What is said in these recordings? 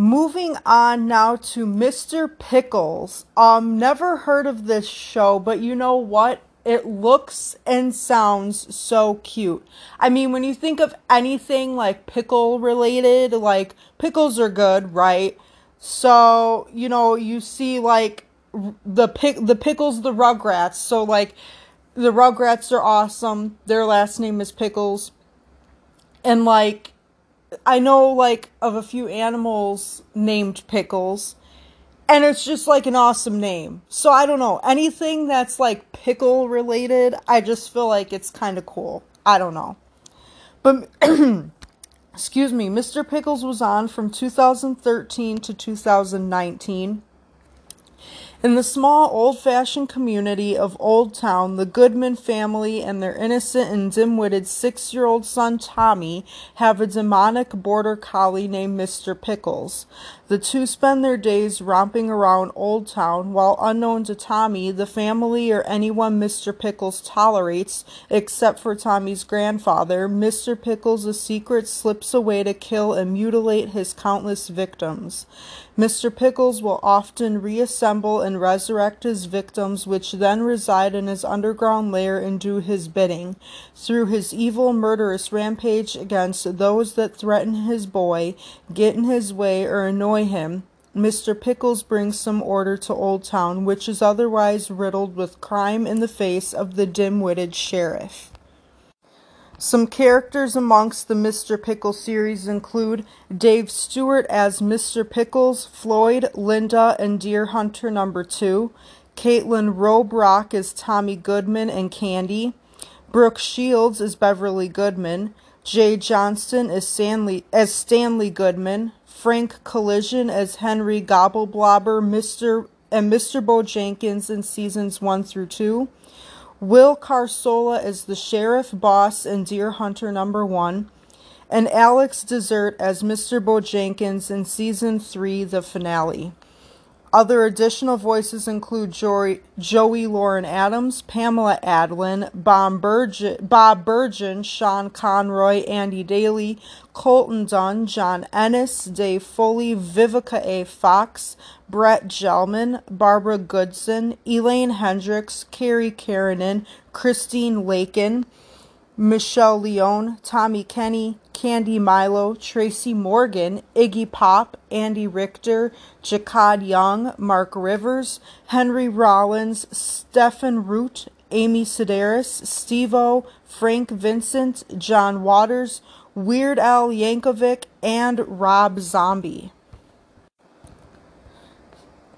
Moving on now to Mr. Pickles. Um, never heard of this show, but you know what? It looks and sounds so cute. I mean, when you think of anything like pickle related, like pickles are good, right? So, you know, you see like the pick the pickles the rugrats. So like the rugrats are awesome. Their last name is Pickles. And like I know like of a few animals named Pickles and it's just like an awesome name. So I don't know, anything that's like pickle related, I just feel like it's kind of cool. I don't know. But excuse me, Mr. Pickles was on from 2013 to 2019. In the small, old fashioned community of Old Town, the Goodman family and their innocent and dim witted six year old son Tommy have a demonic border collie named Mr. Pickles. The two spend their days romping around Old Town, while unknown to Tommy, the family or anyone Mr. Pickles tolerates, except for Tommy's grandfather, Mr. Pickles secret slips away to kill and mutilate his countless victims. Mr. Pickles will often reassemble and resurrect his victims, which then reside in his underground lair and do his bidding. Through his evil, murderous rampage against those that threaten his boy, get in his way, or annoy him, Mr. Pickles brings some order to Old Town, which is otherwise riddled with crime in the face of the dim witted sheriff. Some characters amongst the Mr. Pickle series include Dave Stewart as Mr. Pickles, Floyd, Linda, and Deer Hunter number 2, Kaitlyn Robrock as Tommy Goodman and Candy, Brooke Shields as Beverly Goodman, Jay Johnston as Stanley, as Stanley Goodman, Frank Collison as Henry Gobbleblobber, Mr. and Mr. Bo Jenkins in seasons 1 through 2, Will Carsola as the sheriff boss in Deer Hunter number one, and Alex Desert as Mr. Bojenkins in season three, the finale. Other additional voices include Joey, Joey Lauren Adams, Pamela Adlon, Bob Bergen, Bob Bergen, Sean Conroy, Andy Daly, Colton Dunn, John Ennis, Dave Foley, Vivica A. Fox, Brett Gelman, Barbara Goodson, Elaine Hendricks, Carrie Keranen, Christine Lakin, Michelle Leone, Tommy Kenny, Candy Milo, Tracy Morgan, Iggy Pop, Andy Richter, Jacob Young, Mark Rivers, Henry Rollins, Stephen Root, Amy Sedaris, Steve-O, Frank Vincent, John Waters, Weird Al Yankovic, and Rob Zombie.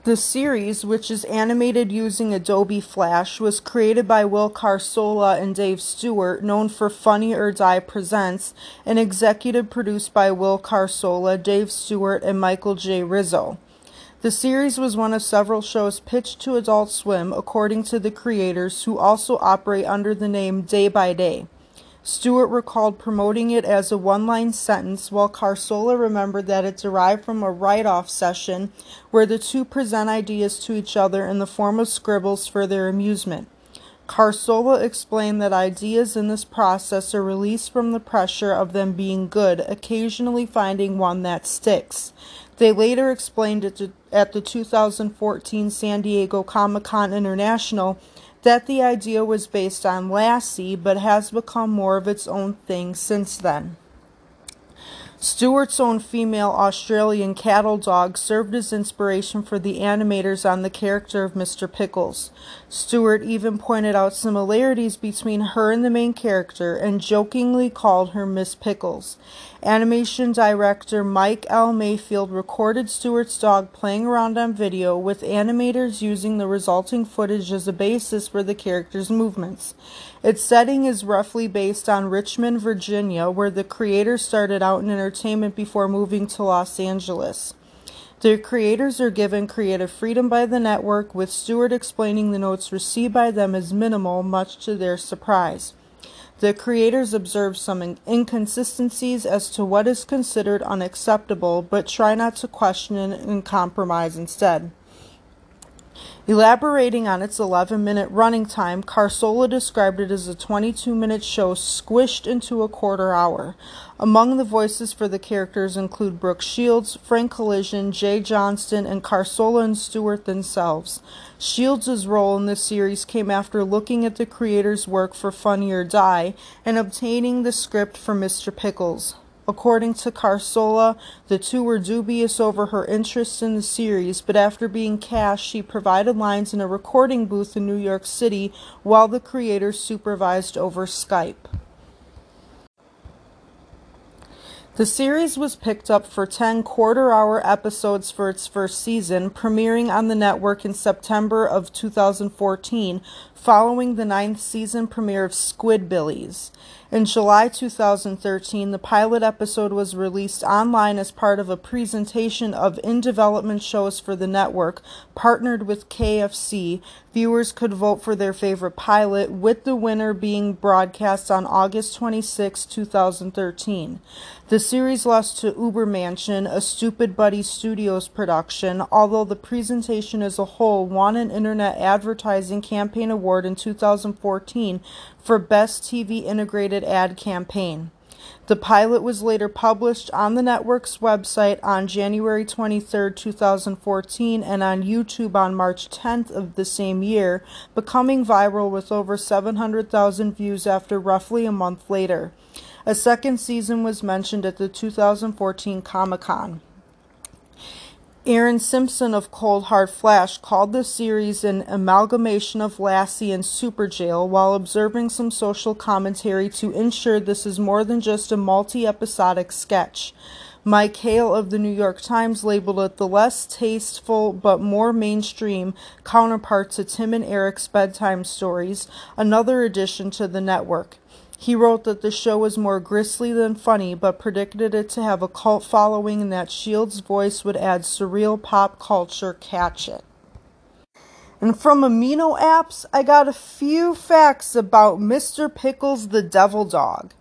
The series, which is animated using Adobe Flash, was created by Will Carsola and Dave Stewart, known for Funny or Die Presents, and executive produced by Will Carsola, Dave Stewart, and Michael J. Rizzo. The series was one of several shows pitched to Adult Swim, according to the creators, who also operate under the name Day by Day. Stewart recalled promoting it as a one line sentence, while Carsola remembered that it derived from a write off session where the two present ideas to each other in the form of scribbles for their amusement. Carsola explained that ideas in this process are released from the pressure of them being good, occasionally finding one that sticks. They later explained it at the 2014 San Diego Comic Con International that the idea was based on Lassie, but has become more of its own thing since then. Stewart's own female Australian cattle dog served as inspiration for the animators on the character of Mr. Pickles. Stewart even pointed out similarities between her and the main character and jokingly called her Miss Pickles. Animation director Mike L. Mayfield recorded Stewart's dog playing around on video, with animators using the resulting footage as a basis for the character's movements. Its setting is roughly based on Richmond, Virginia, where the creators started out in entertainment before moving to Los Angeles. The creators are given creative freedom by the network, with Stewart explaining the notes received by them as minimal, much to their surprise. The creators observe some inconsistencies as to what is considered unacceptable, but try not to question it and compromise instead. Elaborating on its 11 minute running time, Carsola described it as a 22 minute show squished into a quarter hour. Among the voices for the characters include Brooke Shields, Frank Collison, Jay Johnston, and Carsola and Stewart themselves. Shields' role in this series came after looking at the creator's work for Funny or Die and obtaining the script for Mr. Pickles. According to Carsola, the two were dubious over her interest in the series, but after being cast, she provided lines in a recording booth in New York City while the creators supervised over Skype. The series was picked up for 10 quarter hour episodes for its first season, premiering on the network in September of 2014, following the ninth season premiere of Squidbillies. In July 2013, the pilot episode was released online as part of a presentation of in development shows for the network, partnered with KFC. Viewers could vote for their favorite pilot, with the winner being broadcast on August 26, 2013. The series lost to Uber Mansion, a Stupid Buddy Studios production, although the presentation as a whole won an Internet Advertising Campaign Award in 2014 for Best TV Integrated Ad Campaign. The pilot was later published on the network's website on January 23, 2014, and on YouTube on March 10th of the same year, becoming viral with over 700,000 views after roughly a month later. A second season was mentioned at the 2014 Comic Con. Aaron Simpson of Cold Hard Flash called the series an amalgamation of Lassie and Superjail while observing some social commentary to ensure this is more than just a multi episodic sketch. Mike Hale of the New York Times labeled it the less tasteful but more mainstream counterpart to Tim and Eric's bedtime stories, another addition to the network. He wrote that the show was more grisly than funny, but predicted it to have a cult following and that Shields' voice would add surreal pop culture catch it. And from Amino Apps, I got a few facts about Mr. Pickles the Devil Dog.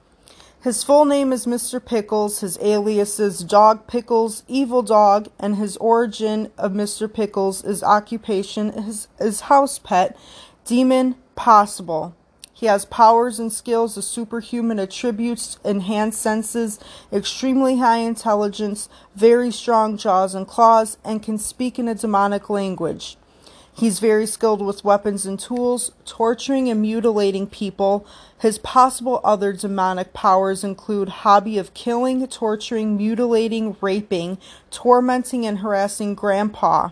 His full name is Mr. Pickles, his alias is Dog Pickles, Evil Dog, and his origin of Mr. Pickles is occupation is, is house pet, Demon Possible. He has powers and skills of superhuman attributes, enhanced senses, extremely high intelligence, very strong jaws and claws, and can speak in a demonic language. He's very skilled with weapons and tools, torturing and mutilating people. His possible other demonic powers include hobby of killing, torturing, mutilating, raping, tormenting and harassing grandpa.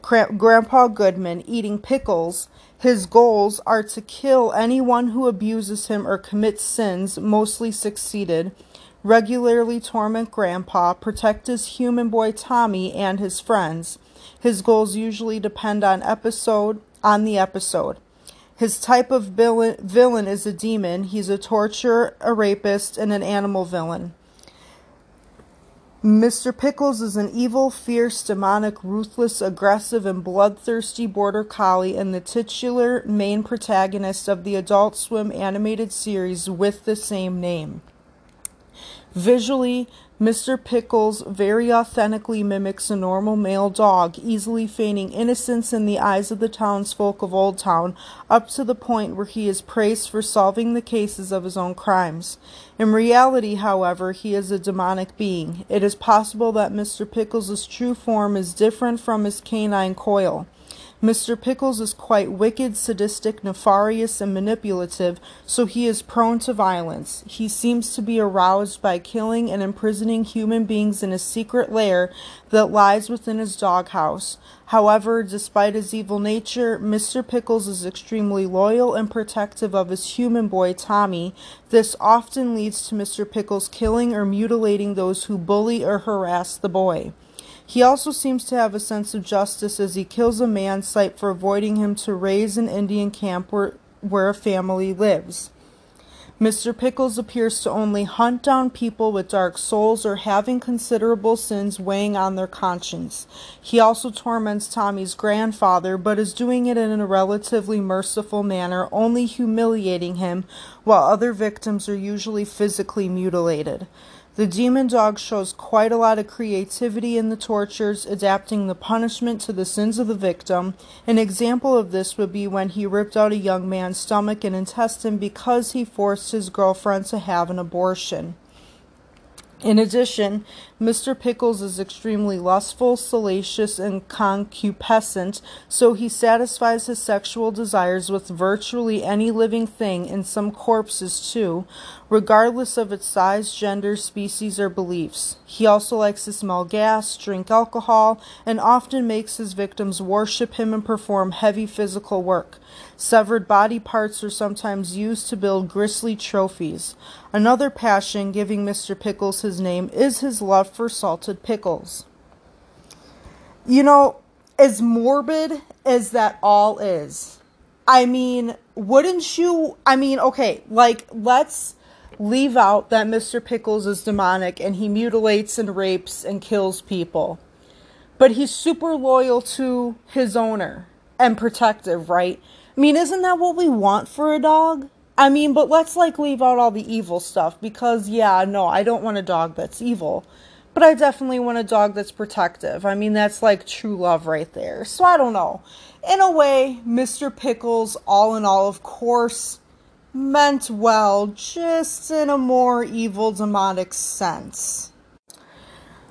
Grandpa Goodman eating pickles his goals are to kill anyone who abuses him or commits sins, mostly succeeded, regularly torment Grandpa, protect his human boy Tommy and his friends. His goals usually depend on episode on the episode. His type of villain, villain is a demon. He's a torturer, a rapist, and an animal villain. Mr. Pickles is an evil, fierce, demonic, ruthless, aggressive, and bloodthirsty border collie and the titular main protagonist of the Adult Swim animated series with the same name. Visually, Mr. Pickles very authentically mimics a normal male dog, easily feigning innocence in the eyes of the townsfolk of Old Town, up to the point where he is praised for solving the cases of his own crimes. In reality, however, he is a demonic being. It is possible that Mr. Pickles' true form is different from his canine coil. Mr. Pickles is quite wicked, sadistic, nefarious, and manipulative, so he is prone to violence. He seems to be aroused by killing and imprisoning human beings in a secret lair that lies within his doghouse. However, despite his evil nature, Mr. Pickles is extremely loyal and protective of his human boy, Tommy. This often leads to Mr. Pickles killing or mutilating those who bully or harass the boy. He also seems to have a sense of justice as he kills a man site for avoiding him to raise an Indian camp where, where a family lives. Mr. Pickles appears to only hunt down people with dark souls or having considerable sins weighing on their conscience. He also torments Tommy's grandfather, but is doing it in a relatively merciful manner, only humiliating him, while other victims are usually physically mutilated. The demon dog shows quite a lot of creativity in the tortures, adapting the punishment to the sins of the victim. An example of this would be when he ripped out a young man's stomach and intestine because he forced his girlfriend to have an abortion. In addition, Mr. Pickles is extremely lustful, salacious, and concupiscent, so he satisfies his sexual desires with virtually any living thing, and some corpses too, regardless of its size, gender, species, or beliefs. He also likes to smell gas, drink alcohol, and often makes his victims worship him and perform heavy physical work. Severed body parts are sometimes used to build grisly trophies. Another passion giving Mr. Pickles his name is his love for salted pickles. You know, as morbid as that all is, I mean, wouldn't you? I mean, okay, like, let's leave out that Mr. Pickles is demonic and he mutilates and rapes and kills people. But he's super loyal to his owner and protective, right? I mean, isn't that what we want for a dog? I mean, but let's like leave out all the evil stuff because, yeah, no, I don't want a dog that's evil. But I definitely want a dog that's protective. I mean, that's like true love right there. So I don't know. In a way, Mr. Pickles, all in all, of course, meant well, just in a more evil, demonic sense.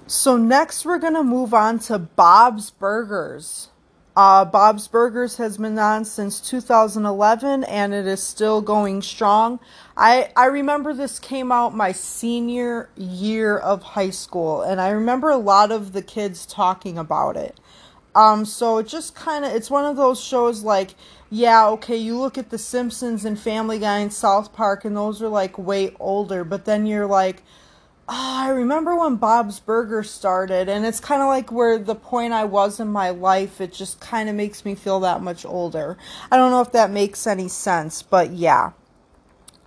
So, next, we're going to move on to Bob's Burgers. Uh, Bob's Burgers has been on since 2011 and it is still going strong. I, I remember this came out my senior year of high school and I remember a lot of the kids talking about it. Um, so it just kind of, it's one of those shows like, yeah, okay, you look at The Simpsons and Family Guy and South Park and those are like way older, but then you're like, oh, I remember when Bob's Burger started, and it's kind of like where the point I was in my life, it just kind of makes me feel that much older. I don't know if that makes any sense, but yeah.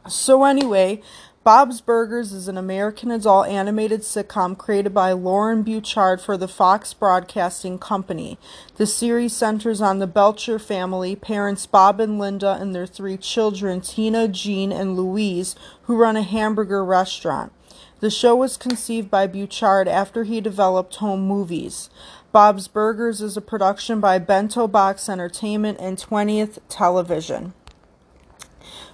So, anyway, Bob's Burgers is an American adult animated sitcom created by Loren Bouchard for the Fox Broadcasting Company. The series centers on the Belcher family, parents Bob and Linda, and their three children, Tina, Gene, and Louise, who run a hamburger restaurant. The show was conceived by Bouchard after he developed home movies. Bob's Burgers is a production by Bento Box Entertainment and 20th Television.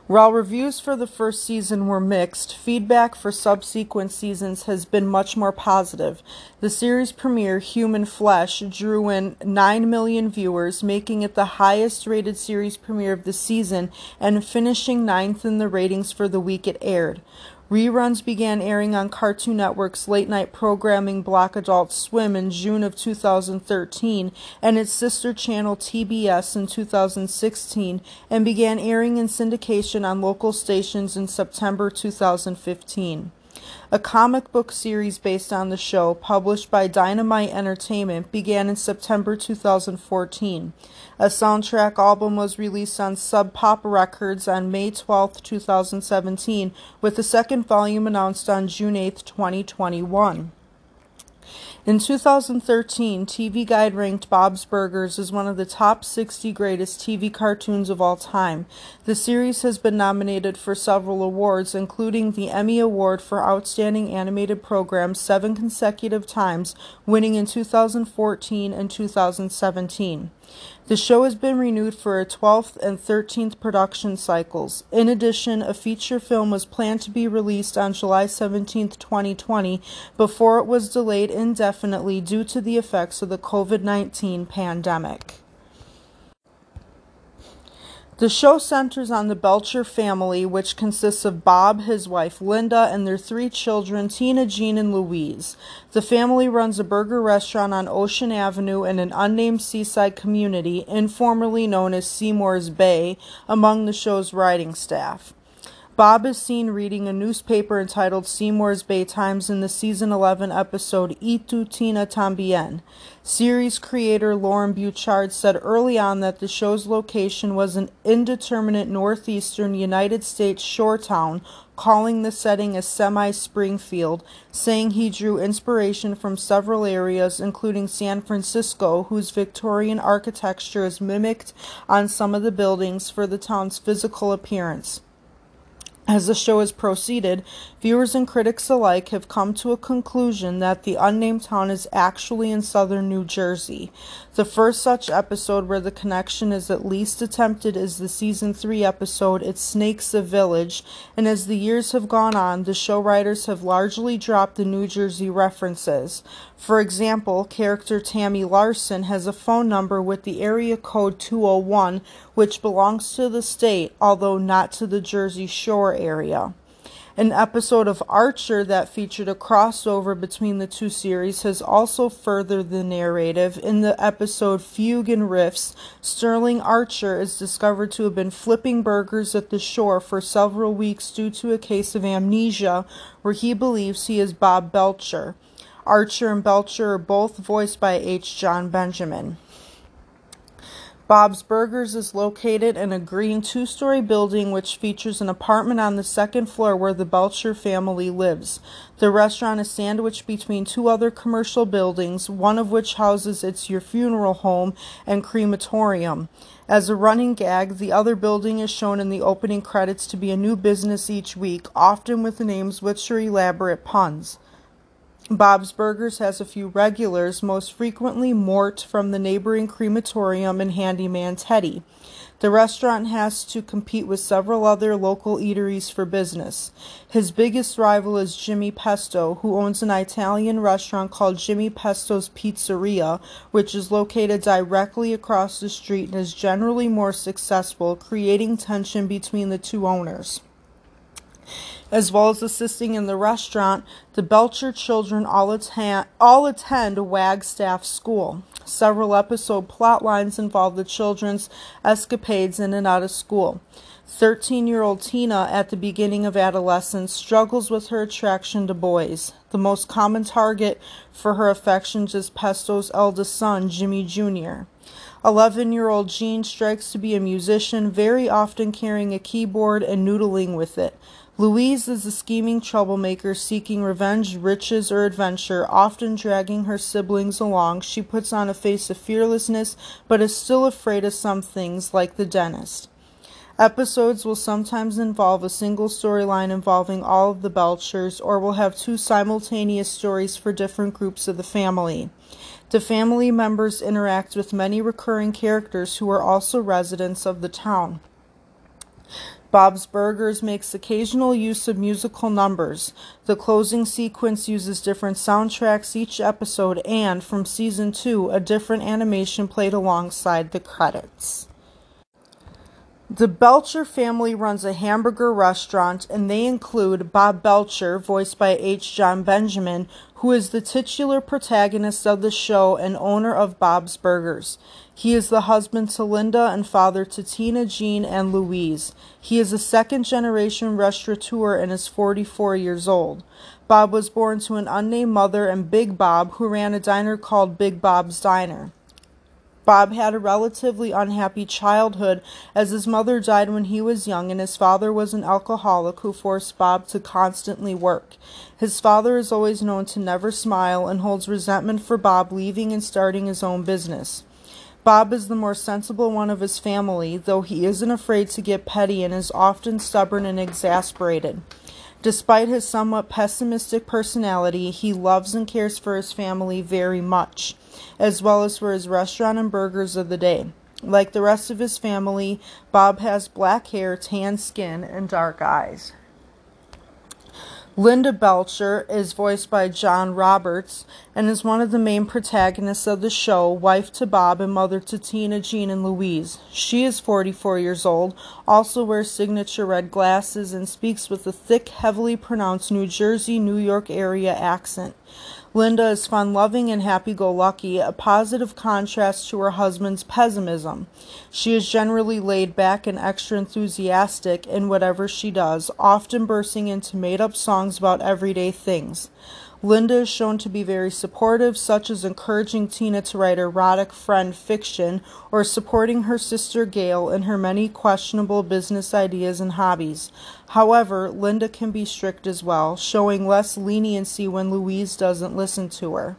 While reviews for the first season were mixed, feedback for subsequent seasons has been much more positive. The series premiere, Human Flesh, drew in 9 million viewers, making it the highest rated series premiere of the season and finishing ninth in the ratings for the week it aired. Reruns began airing on Cartoon Network's late night programming block Adult Swim in June of 2013 and its sister channel TBS in 2016 and began airing in syndication on local stations in September 2015 a comic book series based on the show, published by Dynamite Entertainment, began in September 2014. A soundtrack album was released on Sub Pop Records on May 12, 2017, with the second volume announced on June 8, 2021. In 2013, TV Guide ranked Bob's Burgers as one of the top 60 greatest TV cartoons of all time. The series has been nominated for several awards, including the Emmy Award for Outstanding Animated Program seven consecutive times, winning in 2014 and 2017. The show has been renewed for a 12th and 13th production cycles. In addition, a feature film was planned to be released on July 17, 2020, before it was delayed indefinitely due to the effects of the COVID 19 pandemic. The show centers on the Belcher family, which consists of Bob, his wife Linda, and their three children, Tina, Gene, and Louise. The family runs a burger restaurant on Ocean Avenue in an unnamed seaside community, informally known as Seymour's Bay, among the show's writing staff. Bob is seen reading a newspaper entitled Seymour's Bay Times in the season 11 episode Y Tu Tina Tambien. Series creator Loren Bouchard said early on that the show's location was an indeterminate northeastern United States shore town, calling the setting a semi Springfield, saying he drew inspiration from several areas, including San Francisco, whose Victorian architecture is mimicked on some of the buildings for the town's physical appearance. As the show has proceeded, viewers and critics alike have come to a conclusion that the unnamed town is actually in southern New Jersey. The first such episode where the connection is at least attempted is the season 3 episode It Snakes a Village, and as the years have gone on, the show writers have largely dropped the New Jersey references. For example, character Tammy Larsen has a phone number with the area code 201, which belongs to the state, although not to the Jersey Shore area. An episode of Archer that featured a crossover between the two series has also furthered the narrative. In the episode Fugue and Riffs, Sterling Archer is discovered to have been flipping burgers at the shore for several weeks due to a case of amnesia where he believes he is Bob Belcher. Archer and Belcher are both voiced by H. Jon Benjamin. Bob's Burgers is located in a green two story building which features an apartment on the second floor where the Belcher family lives. The restaurant is sandwiched between two other commercial buildings, one of which houses its Your Funeral Home and crematorium. As a running gag, the other building is shown in the opening credits to be a new business each week, often with names which are elaborate puns. Bob's Burgers has a few regulars, most frequently Mort from the neighboring crematorium and handyman Teddy. The restaurant has to compete with several other local eateries for business. His biggest rival is Jimmy Pesto, who owns an Italian restaurant called Jimmy Pesto's Pizzeria, which is located directly across the street and is generally more successful, creating tension between the two owners. As well as assisting in the restaurant, the Belcher children all attend, all attend Wagstaff School. Several episode plot lines involve the children's escapades in and out of school. 13 year old Tina, at the beginning of adolescence, struggles with her attraction to boys. The most common target for her affections is Pesto's eldest son, Jimmy Jr. 11 year old Gene strikes to be a musician, very often carrying a keyboard and noodling with it. Louise is a scheming troublemaker seeking revenge, riches, or adventure, often dragging her siblings along. She puts on a face of fearlessness, but is still afraid of some things, like the dentist. Episodes will sometimes involve a single storyline involving all of the Belchers, or will have two simultaneous stories for different groups of the family. The family members interact with many recurring characters who are also residents of the town. Bob's Burgers makes occasional use of musical numbers. The closing sequence uses different soundtracks each episode, and from season 2, a different animation played alongside the credits. The Belcher family runs a hamburger restaurant, and they include Bob Belcher, voiced by H. Jon Benjamin, who is the titular protagonist of the show and owner of Bob's Burgers. He is the husband to Linda and father to Tina, Gene, and Louise. He is a second generation restaurateur and is 44 years old. Bob was born to an unnamed mother and Big Bob, who ran a diner called Big Bob's Diner. Bob had a relatively unhappy childhood as his mother died when he was young and his father was an alcoholic who forced Bob to constantly work. His father is always known to never smile and holds resentment for Bob leaving and starting his own business. Bob is the more sensible one of his family, though he isn't afraid to get petty and is often stubborn and exasperated. Despite his somewhat pessimistic personality, he loves and cares for his family very much, as well as for his restaurant and burgers of the day. Like the rest of his family, Bob has black hair, tan skin, and dark eyes. Linda Belcher is voiced by John Roberts and is one of the main protagonists of the show, wife to Bob and mother to Tina, Gene, and Louise. She is 44 years old, also wears signature red glasses, and speaks with a thick, heavily pronounced New Jersey, New York area accent. Linda is fun loving and happy go lucky, a positive contrast to her husband's pessimism. She is generally laid back and extra enthusiastic in whatever she does, often bursting into made up songs about everyday things. Linda is shown to be very supportive, such as encouraging Tina to write erotic friend fiction or supporting her sister Gail in her many questionable business ideas and hobbies. However, Linda can be strict as well, showing less leniency when Louise doesn't listen to her.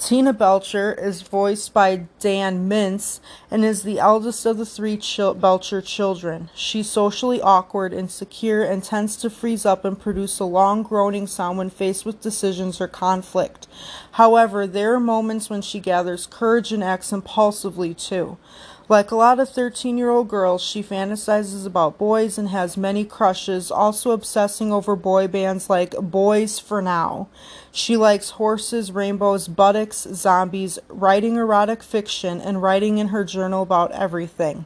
Tina Belcher is voiced by Dan Mintz and is the eldest of the three Chil- Belcher children. She's socially awkward, and insecure, and tends to freeze up and produce a long groaning sound when faced with decisions or conflict. However, there are moments when she gathers courage and acts impulsively too. Like a lot of 13 year old girls, she fantasizes about boys and has many crushes, also obsessing over boy bands like Boys for Now. She likes horses, rainbows, buttocks, zombies, writing erotic fiction, and writing in her journal about everything.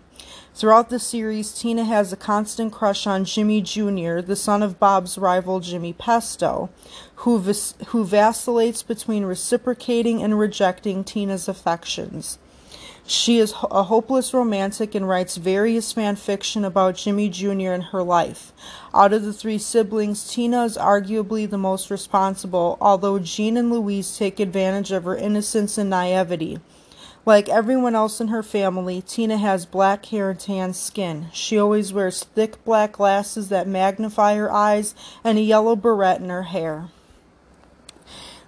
Throughout the series, Tina has a constant crush on Jimmy Jr., the son of Bob's rival Jimmy Pesto, who, vis- who vacillates between reciprocating and rejecting Tina's affections. She is a hopeless romantic and writes various fan fiction about Jimmy Jr. and her life. Out of the three siblings, Tina is arguably the most responsible, although Gene and Louise take advantage of her innocence and naivety. Like everyone else in her family, Tina has black hair and tan skin. She always wears thick black glasses that magnify her eyes and a yellow beret in her hair.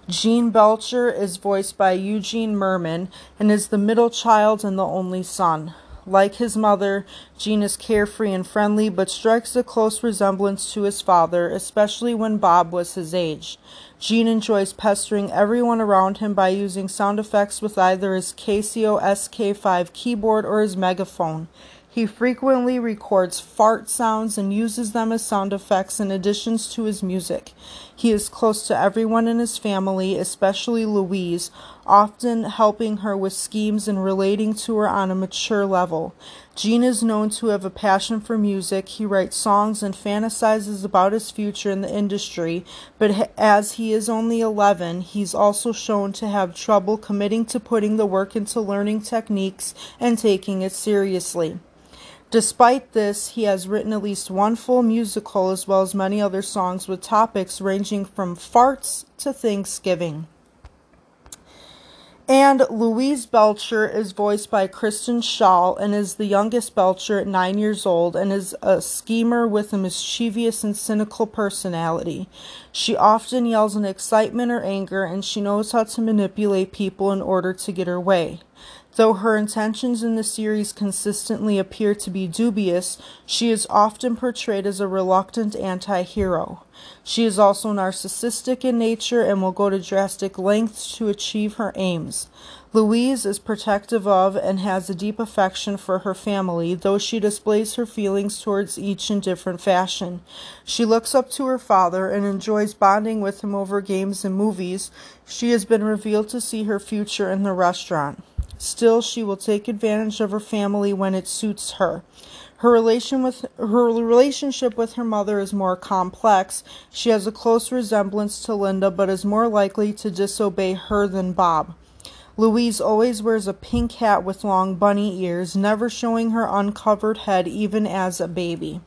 Gene Belcher is voiced by Eugene Mirman and is the middle child and the only son. Like his mother, Gene is carefree and friendly, but strikes a close resemblance to his father, especially when Bob was his age. Gene enjoys pestering everyone around him by using sound effects with either his Casio SK5 keyboard or his megaphone. He frequently records fart sounds and uses them as sound effects in additions to his music. He is close to everyone in his family, especially Louise, often helping her with schemes and relating to her on a mature level. Gene is known to have a passion for music. He writes songs and fantasizes about his future in the industry, but as he is only 11, he's also shown to have trouble committing to putting the work into learning techniques and taking it seriously. Despite this, he has written at least one full musical as well as many other songs with topics ranging from farts to Thanksgiving. And Louise Belcher is voiced by Kristen Schaal and is the youngest Belcher at nine years old and is a schemer with a mischievous and cynical personality. She often yells in excitement or anger and she knows how to manipulate people in order to get her way. Though her intentions in the series consistently appear to be dubious, she is often portrayed as a reluctant anti hero. She is also narcissistic in nature and will go to drastic lengths to achieve her aims. Louise is protective of and has a deep affection for her family, though she displays her feelings towards each in different fashion. She looks up to her father and enjoys bonding with him over games and movies. She has been revealed to see her future in the restaurant. Still, she will take advantage of her family when it suits her. Her relation with her relationship with her mother is more complex. She has a close resemblance to Linda, but is more likely to disobey her than Bob. Louise always wears a pink hat with long bunny ears, never showing her uncovered head even as a baby.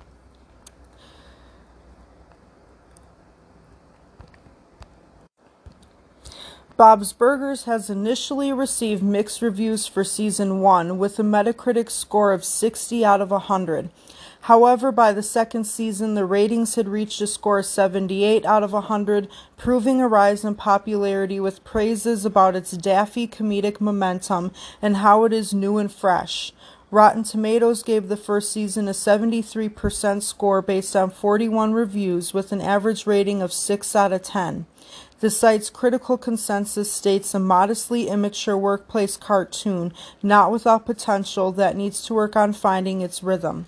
Bob's Burgers has initially received mixed reviews for season 1 with a Metacritic score of 60 out of 100. However, by the second season, the ratings had reached a score of 78 out of 100, proving a rise in popularity with praises about its daffy comedic momentum and how it is new and fresh. Rotten Tomatoes gave the first season a 73% score based on 41 reviews with an average rating of 6 out of 10. The site's critical consensus states a modestly immature workplace cartoon, not without potential, that needs to work on finding its rhythm.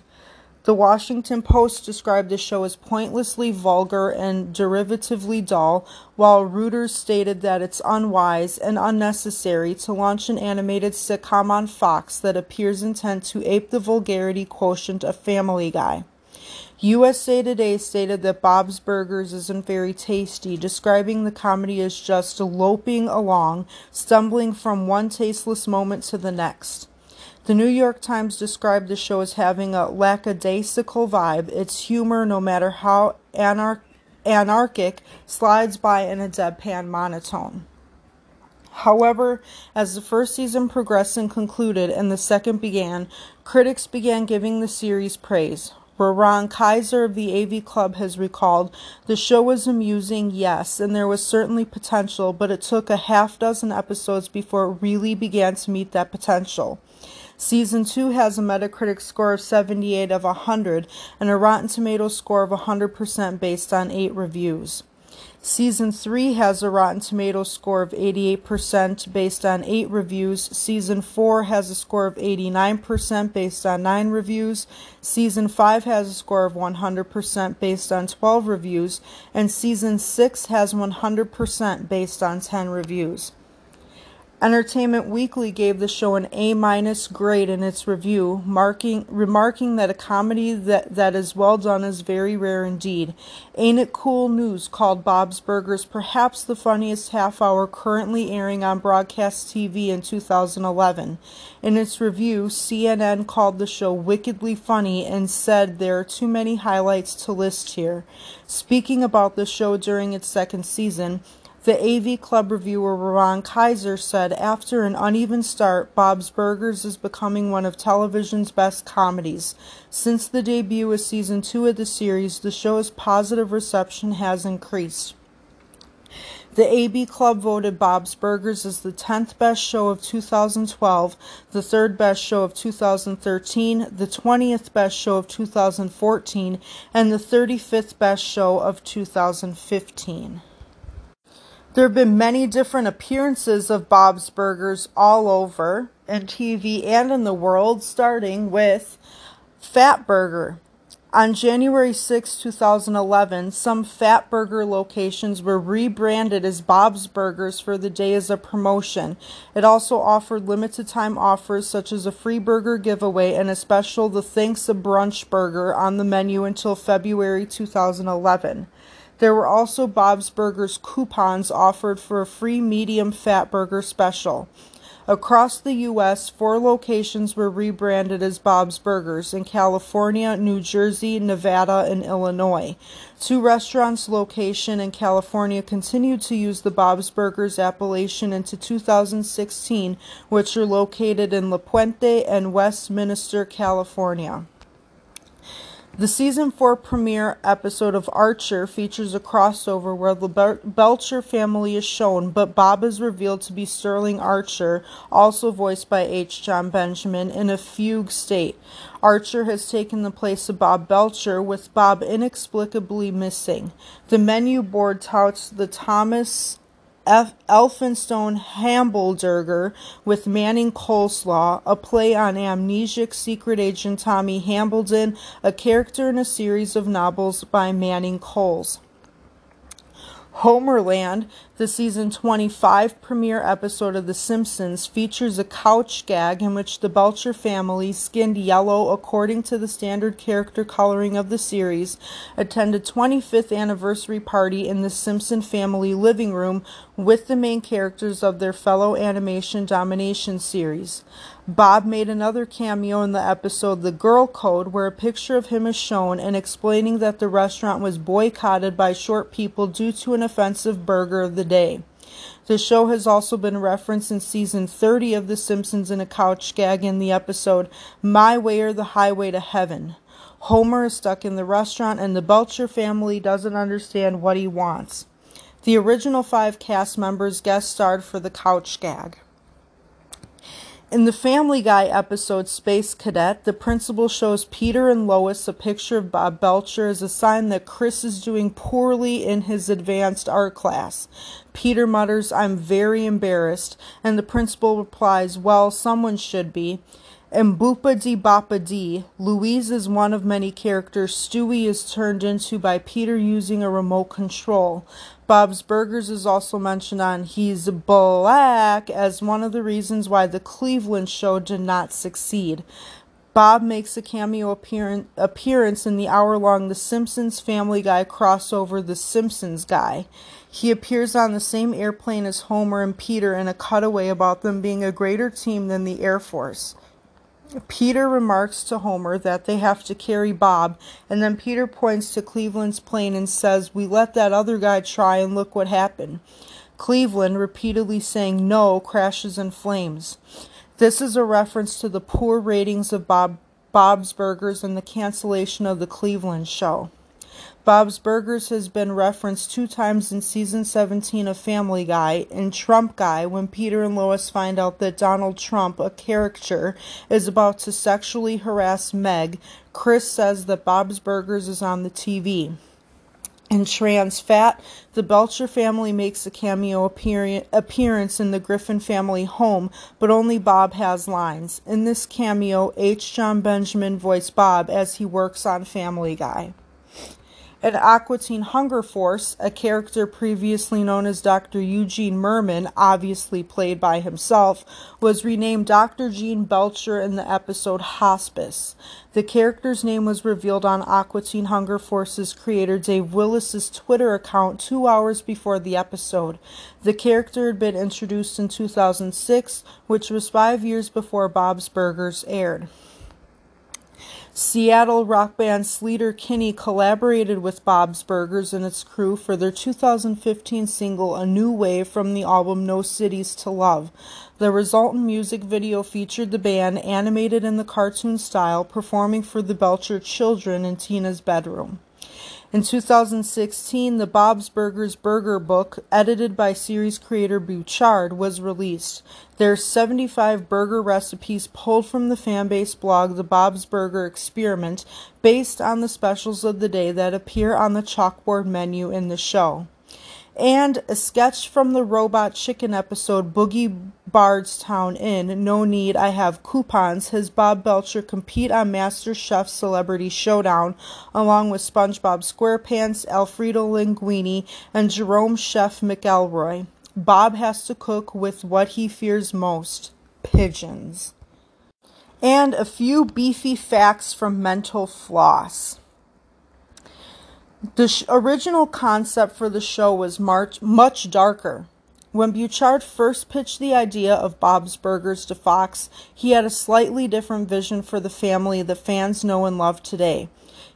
The Washington Post described the show as pointlessly vulgar and derivatively dull, while Reuters stated that it's unwise and unnecessary to launch an animated sitcom on Fox that appears intent to ape the vulgarity quotient of Family Guy. USA Today stated that Bob's Burgers isn't very tasty, describing the comedy as just loping along, stumbling from one tasteless moment to the next. The New York Times described the show as having a lackadaisical vibe. Its humor, no matter how anar- anarchic, slides by in a deadpan monotone. However, as the first season progressed and concluded and the second began, critics began giving the series praise. Rowan Kaiser of the AV Club has recalled, the show was amusing, yes, and there was certainly potential, but it took a half dozen episodes before it really began to meet that potential. Season 2 has a Metacritic score of 78 of 100 and a Rotten Tomatoes score of 100% based on 8 reviews. Season 3 has a Rotten Tomatoes score of 88% based on 8 reviews. Season 4 has a score of 89% based on 9 reviews. Season 5 has a score of 100% based on 12 reviews. And Season 6 has 100% based on 10 reviews. Entertainment Weekly gave the show an A minus grade in its review, marking, remarking that a comedy that, that is well done is very rare indeed. Ain't It Cool News called Bob's Burgers perhaps the funniest half hour currently airing on broadcast TV in 2011. In its review, CNN called the show wickedly funny and said there are too many highlights to list here. Speaking about the show during its second season, the AV Club reviewer Rowan Kaiser said, After an uneven start, Bob's Burgers is becoming one of television's best comedies. Since the debut of season two of the series, the show's positive reception has increased. The AV Club voted Bob's Burgers as the 10th best show of 2012, the third best show of 2013, the 20th best show of 2014, and the 35th best show of 2015. There have been many different appearances of Bob's Burgers all over in TV and in the world, starting with Fatburger. On January 6, 2011, some Fatburger locations were rebranded as Bob's Burgers for the day as a promotion. It also offered limited time offers such as a free burger giveaway and a special The Thanks a Brunch burger on the menu until February 2011. There were also Bob's Burgers coupons offered for a free medium fat burger special. Across the U.S., four locations were rebranded as Bob's Burgers in California, New Jersey, Nevada, and Illinois. Two restaurants' location in California continued to use the Bob's Burgers appellation into 2016, which are located in La Puente and Westminster, California. The season 4 premiere episode of Archer features a crossover where the Belcher family is shown, but Bob is revealed to be Sterling Archer, also voiced by H. Jon Benjamin, in a fugue state. Archer has taken the place of Bob Belcher, with Bob inexplicably missing. The menu board touts the Thomas F- Elphinstone Hambleburger with Manning Coleslaw, a play on amnesiac secret agent Tommy Hambledon, a character in a series of novels by Manning Coles. Homerland, the season 25 premiere episode of The Simpsons, features a couch gag in which the Belcher family, skinned yellow according to the standard character coloring of the series, attend a 25th anniversary party in the Simpson family living room with the main characters of their fellow animation domination series. Bob made another cameo in the episode The Girl Code, where a picture of him is shown and explaining that the restaurant was boycotted by short people due to an offensive burger of the day. The show has also been referenced in season 30 of The Simpsons in a couch gag in the episode My Way or the Highway to Heaven. Homer is stuck in the restaurant and the Belcher family doesn't understand what he wants. The original five cast members guest starred for the couch gag. In the Family Guy episode Space Cadet, the principal shows Peter and Lois a picture of Bob Belcher as a sign that Chris is doing poorly in his advanced art class. Peter mutters, I'm very embarrassed, and the principal replies, Well, someone should be. And Boopa Dee Boppa Dee, Louise is one of many characters Stewie is turned into by Peter using a remote control. Bob's Burgers is also mentioned on He's Black as one of the reasons why the Cleveland show did not succeed. Bob makes a cameo appearance in the hour long The Simpsons Family Guy crossover The Simpsons Guy. He appears on the same airplane as Homer and Peter in a cutaway about them being a greater team than the Air Force. Peter remarks to Homer that they have to carry Bob, and then Peter points to Cleveland's plane and says, We let that other guy try, and look what happened. Cleveland, repeatedly saying no, crashes in flames. This is a reference to the poor ratings of Bob Bob's Burgers, and the cancellation of the Cleveland show. Bob's Burgers has been referenced two times in season 17 of Family Guy in Trump Guy when Peter and Lois find out that Donald Trump, a caricature, is about to sexually harass Meg. Chris says that Bob's Burgers is on the TV. In Trans Fat, the Belcher family makes a cameo appear- appearance in the Griffin family home, but only Bob has lines. In this cameo, H. Jon Benjamin voiced Bob as he works on Family Guy. At Aqua Teen Hunger Force, a character previously known as Dr. Eugene Mirman, obviously played by himself, was renamed Dr. Gene Belcher in the episode Hospice. The character's name was revealed on Aqua Teen Hunger Force's creator Dave Willis's Twitter account two hours before the episode. The character had been introduced in 2006, which was five years before Bob's Burgers aired. Seattle rock band Sleater-Kinney collaborated with Bob's Burgers and its crew for their 2015 single A New Wave from the album No Cities to Love. The resultant music video featured the band, animated in the cartoon style, performing for the Belcher children in Tina's bedroom. In 2016, the Bob's Burgers Burger Book, edited by series creator Bouchard, was released. There's 75 burger recipes pulled from the fanbase blog The Bob's Burger Experiment, based on the specials of the day that appear on the chalkboard menu in the show and a sketch from the Robot Chicken episode Boogie Bardstown Inn, No Need, I Have Coupons, has Bob Belcher compete on Master Chef Celebrity Showdown along with SpongeBob SquarePants, Alfredo Linguini, and Jerome Chef McElroy. Bob has to cook with what he fears most pigeons. And a few beefy facts from Mental Floss. The sh- original concept for the show was much, much darker. When Bouchard first pitched the idea of Bob's Burgers to Fox, he had a slightly different vision for the family that fans know and love today.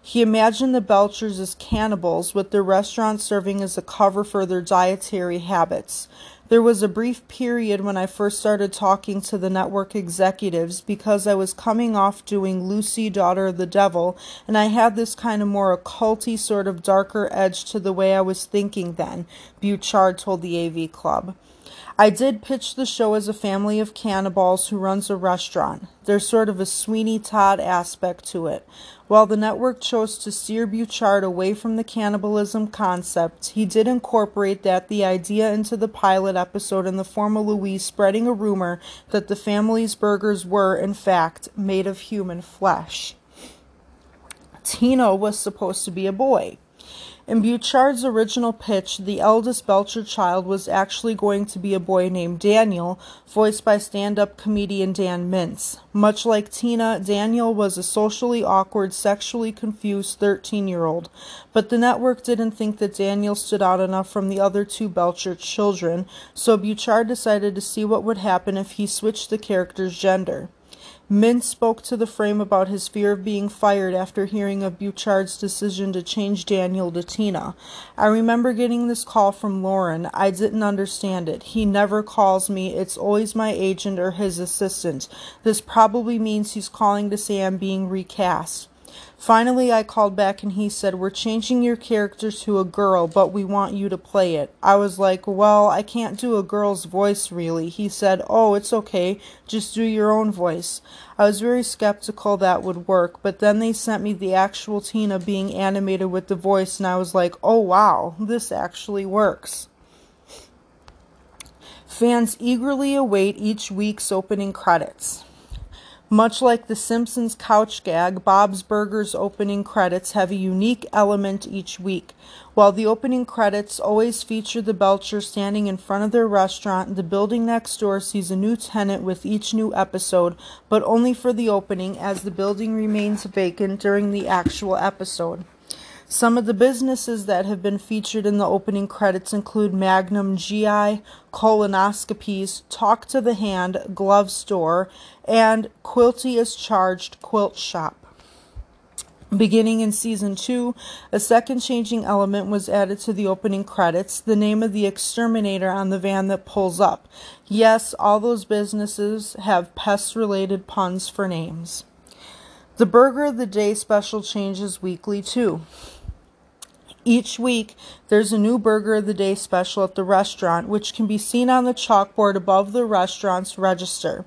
He imagined the Belchers as cannibals, with their restaurant serving as a cover for their dietary habits. There was a brief period when I first started talking to the network executives because I was coming off doing Lucy, Daughter of the Devil, and I had this kind of more occulty sort of darker edge to the way I was thinking then, Bouchard told the AV Club. I did pitch the show as a family of cannibals who runs a restaurant. There's sort of a Sweeney Todd aspect to it. While the network chose to steer Bouchard away from the cannibalism concept, he did incorporate that the idea into the pilot episode in the form of Louise spreading a rumor that the family's burgers were, in fact, made of human flesh. Tina was supposed to be a boy. In Bouchard's original pitch, the eldest Belcher child was actually going to be a boy named Daniel, voiced by stand up comedian Dan Mintz. Much like Tina, Daniel was a socially awkward, sexually confused 13 year old, but the network didn't think that Daniel stood out enough from the other two Belcher children, so Bouchard decided to see what would happen if he switched the character's gender. Mintz spoke to the frame about his fear of being fired after hearing of Bouchard's decision to change Daniel to Tina. I remember getting this call from Loren. I didn't understand it. He never calls me. It's always my agent or his assistant. This probably means he's calling to say I'm being recast. Finally, I called back and he said, We're changing your character to a girl, but we want you to play it. I was like, Well, I can't do a girl's voice really. He said, Oh, it's okay. Just do your own voice. I was very skeptical that would work, but then they sent me the actual Tina being animated with the voice, and I was like, Oh, wow, this actually works. Fans eagerly await each week's opening credits. Much like The Simpsons couch gag, Bob's Burgers opening credits have a unique element each week. While the opening credits always feature the Belchers standing in front of their restaurant, the building next door sees a new tenant with each new episode, but only for the opening as the building remains vacant during the actual episode. Some of the businesses that have been featured in the opening credits include Magnum GI, Colonoscopies, Talk to the Hand, Glove Store, and Quilty as Charged Quilt Shop. Beginning in season two, a second changing element was added to the opening credits the name of the exterminator on the van that pulls up. Yes, all those businesses have pest related puns for names. The Burger of the Day special changes weekly too. Each week, there's a new Burger of the Day special at the restaurant, which can be seen on the chalkboard above the restaurant's register.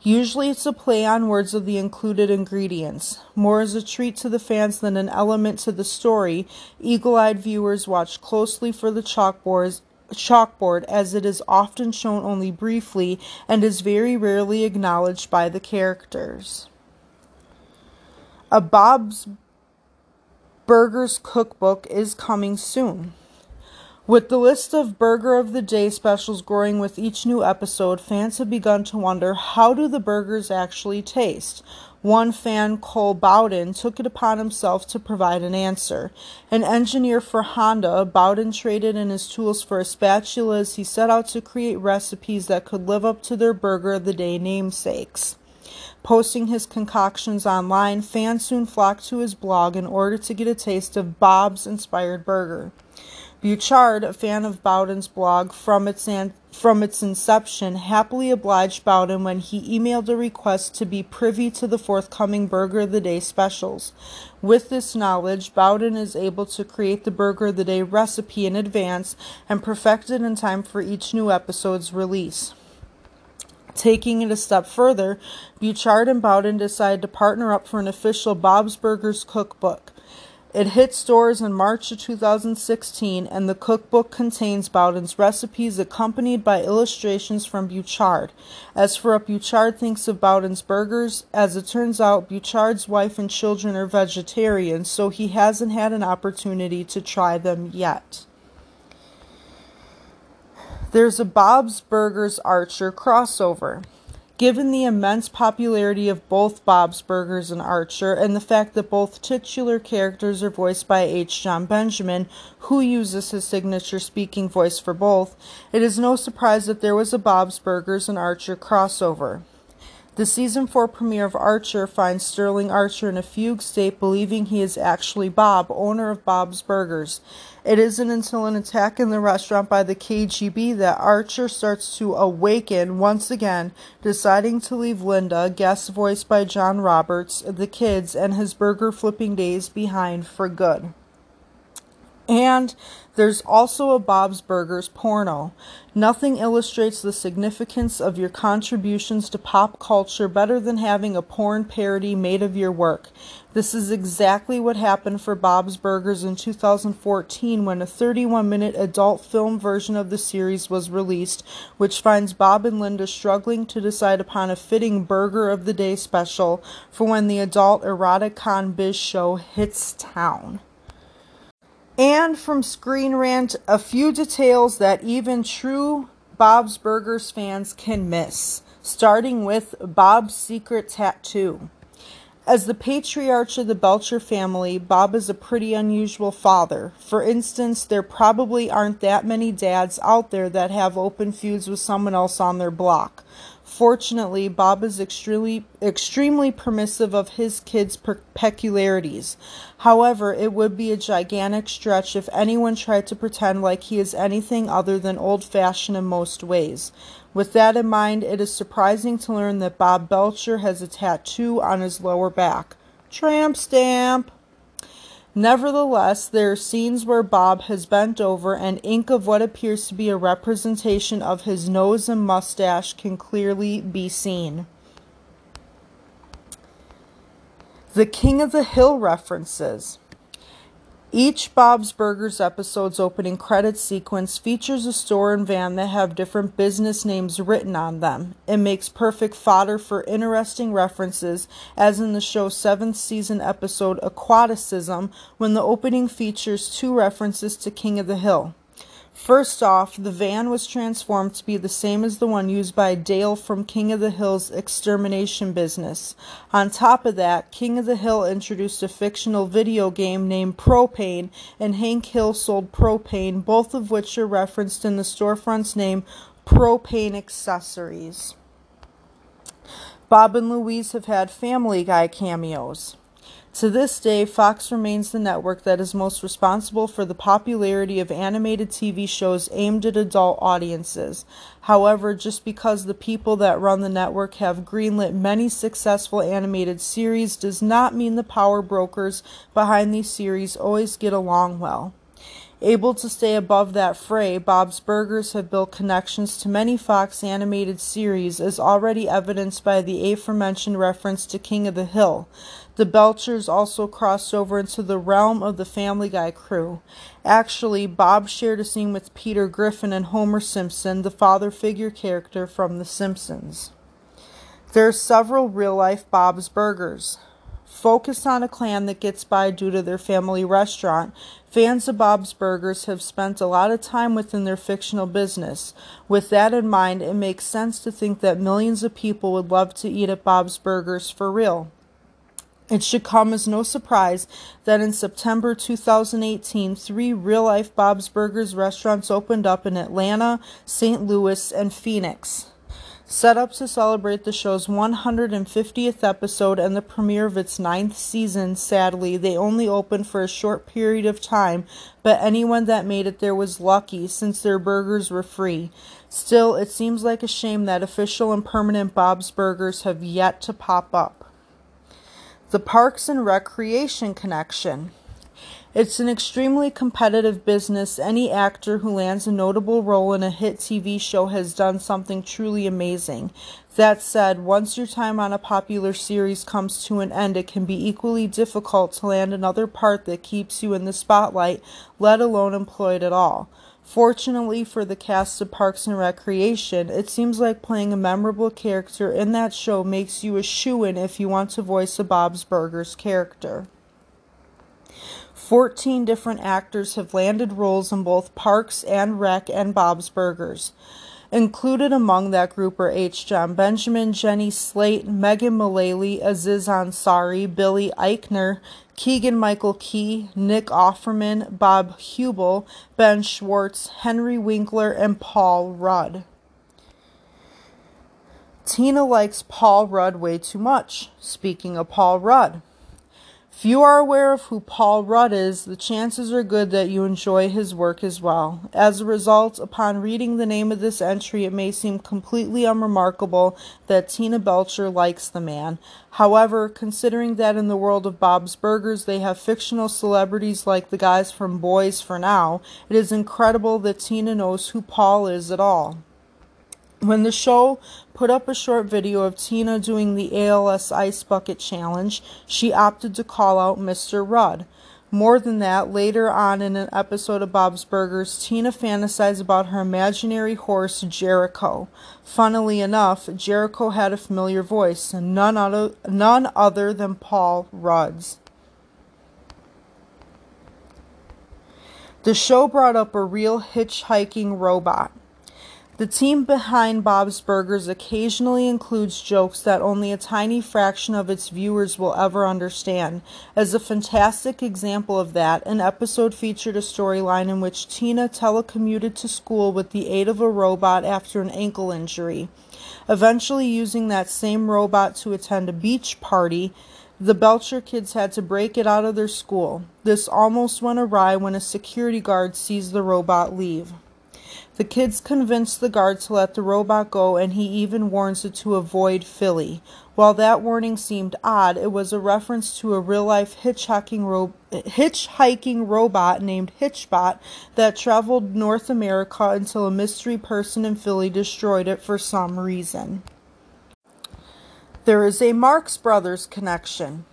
Usually, it's a play on words of the included ingredients. More as a treat to the fans than an element to the story, eagle eyed viewers watch closely for the chalkboards chalkboard as it is often shown only briefly and is very rarely acknowledged by the characters. A Bob's Burgers cookbook is coming soon. With the list of Burger of the Day specials growing with each new episode, fans have begun to wonder how do the burgers actually taste? One fan, Cole Bowden, took it upon himself to provide an answer. An engineer for Honda, Bowden traded in his tools for a spatula as he set out to create recipes that could live up to their Burger of the Day namesakes. Posting his concoctions online, fans soon flocked to his blog in order to get a taste of Bob's inspired burger. Bouchard, a fan of Bowden's blog from its, an- from its inception, happily obliged Bowden when he emailed a request to be privy to the forthcoming Burger of the Day specials. With this knowledge, Bowden is able to create the Burger of the Day recipe in advance and perfect it in time for each new episode's release. Taking it a step further, Bouchard and Bowden decided to partner up for an official Bob's Burgers cookbook. It hit stores in March of 2016, and the cookbook contains Bowden's recipes accompanied by illustrations from Bouchard. As for what Bouchard thinks of Bowden's burgers, as it turns out, Bouchard's wife and children are vegetarians, so he hasn't had an opportunity to try them yet. There's a Bob's Burgers Archer crossover. Given the immense popularity of both Bob's Burgers and Archer, and the fact that both titular characters are voiced by H. Jon Benjamin, who uses his signature speaking voice for both, it is no surprise that there was a Bob's Burgers and Archer crossover. The season 4 premiere of Archer finds Sterling Archer in a fugue state, believing he is actually Bob, owner of Bob's Burgers. It isn't until an attack in the restaurant by the KGB that Archer starts to awaken once again, deciding to leave Linda, guest voiced by John Roberts, the kids, and his burger flipping days behind for good. And there's also a Bob's Burgers porno. Nothing illustrates the significance of your contributions to pop culture better than having a porn parody made of your work. This is exactly what happened for Bob's Burgers in 2014 when a 31 minute adult film version of the series was released, which finds Bob and Linda struggling to decide upon a fitting Burger of the Day special for when the adult erotic con biz show hits town. And from Screen Rant, a few details that even true Bob's Burgers fans can miss, starting with Bob's secret tattoo. As the patriarch of the Belcher family, Bob is a pretty unusual father. For instance, there probably aren't that many dads out there that have open feuds with someone else on their block. Fortunately, Bob is extremely extremely permissive of his kids' peculiarities. However, it would be a gigantic stretch if anyone tried to pretend like he is anything other than old-fashioned in most ways. With that in mind, it is surprising to learn that Bob Belcher has a tattoo on his lower back. Tramp stamp. Nevertheless, there are scenes where Bob has bent over and ink of what appears to be a representation of his nose and mustache can clearly be seen. The King of the Hill references. Each Bob's Burgers episode's opening credit sequence features a store and van that have different business names written on them. It makes perfect fodder for interesting references, as in the show's seventh season episode Aquaticism, when the opening features two references to King of the Hill. First off, the van was transformed to be the same as the one used by Dale from King of the Hill's extermination business. On top of that, King of the Hill introduced a fictional video game named Propane, and Hank Hill sold propane, both of which are referenced in the storefront's name, Propane Accessories. Bob and Louise have had Family Guy cameos. To this day, Fox remains the network that is most responsible for the popularity of animated TV shows aimed at adult audiences. However, just because the people that run the network have greenlit many successful animated series does not mean the power brokers behind these series always get along well. Able to stay above that fray, Bob's Burgers have built connections to many Fox animated series, as already evidenced by the aforementioned reference to King of the Hill. The Belchers also crossed over into the realm of the Family Guy crew. Actually, Bob shared a scene with Peter Griffin and Homer Simpson, the father figure character from The Simpsons. There are several real life Bob's Burgers. Focused on a clan that gets by due to their family restaurant, fans of Bob's Burgers have spent a lot of time within their fictional business. With that in mind, it makes sense to think that millions of people would love to eat at Bob's Burgers for real. It should come as no surprise that in September 2018, three real life Bob's Burgers restaurants opened up in Atlanta, St. Louis, and Phoenix. Set up to celebrate the show's 150th episode and the premiere of its ninth season, sadly, they only opened for a short period of time, but anyone that made it there was lucky since their burgers were free. Still, it seems like a shame that official and permanent Bob's Burgers have yet to pop up. The Parks and Recreation Connection. It's an extremely competitive business. Any actor who lands a notable role in a hit TV show has done something truly amazing. That said, once your time on a popular series comes to an end, it can be equally difficult to land another part that keeps you in the spotlight, let alone employed at all. Fortunately for the cast of Parks and Recreation, it seems like playing a memorable character in that show makes you a shoo in if you want to voice a Bob's Burgers character. 14 different actors have landed roles in both Parks and Rec and Bob's Burgers. Included among that group are H. Jon Benjamin, Jenny Slate, Megan Mullally, Aziz Ansari, Billy Eichner, Keegan Michael Key, Nick Offerman, Bob Hubel, Ben Schwartz, Henry Winkler, and Paul Rudd. Tina likes Paul Rudd way too much. Speaking of Paul Rudd, if you are aware of who Paul Rudd is, the chances are good that you enjoy his work as well. As a result, upon reading the name of this entry, it may seem completely unremarkable that Tina Belcher likes the man. However, considering that in the world of Bob's Burgers they have fictional celebrities like the guys from Boyz 4 Now, it is incredible that Tina knows who Paul is at all. When the show put up a short video of Tina doing the ALS Ice Bucket Challenge, she opted to call out Mr. Rudd. More than that, later on in an episode of Bob's Burgers, Tina fantasized about her imaginary horse, Jericho. Funnily enough, Jericho had a familiar voice, none other, none other than Paul Rudd's. The show brought up a real hitchhiking robot. The team behind Bob's Burgers occasionally includes jokes that only a tiny fraction of its viewers will ever understand. As a fantastic example of that, an episode featured a storyline in which Tina telecommuted to school with the aid of a robot after an ankle injury. Eventually, using that same robot to attend a beach party, the Belcher kids had to break it out of their school. This almost went awry when a security guard sees the robot leave. The kids convince the guard to let the robot go, and he even warns it to avoid Philly. While that warning seemed odd, it was a reference to a real life hitchhiking, ro- hitchhiking robot named Hitchbot that traveled North America until a mystery person in Philly destroyed it for some reason. There is a Marx Brothers connection.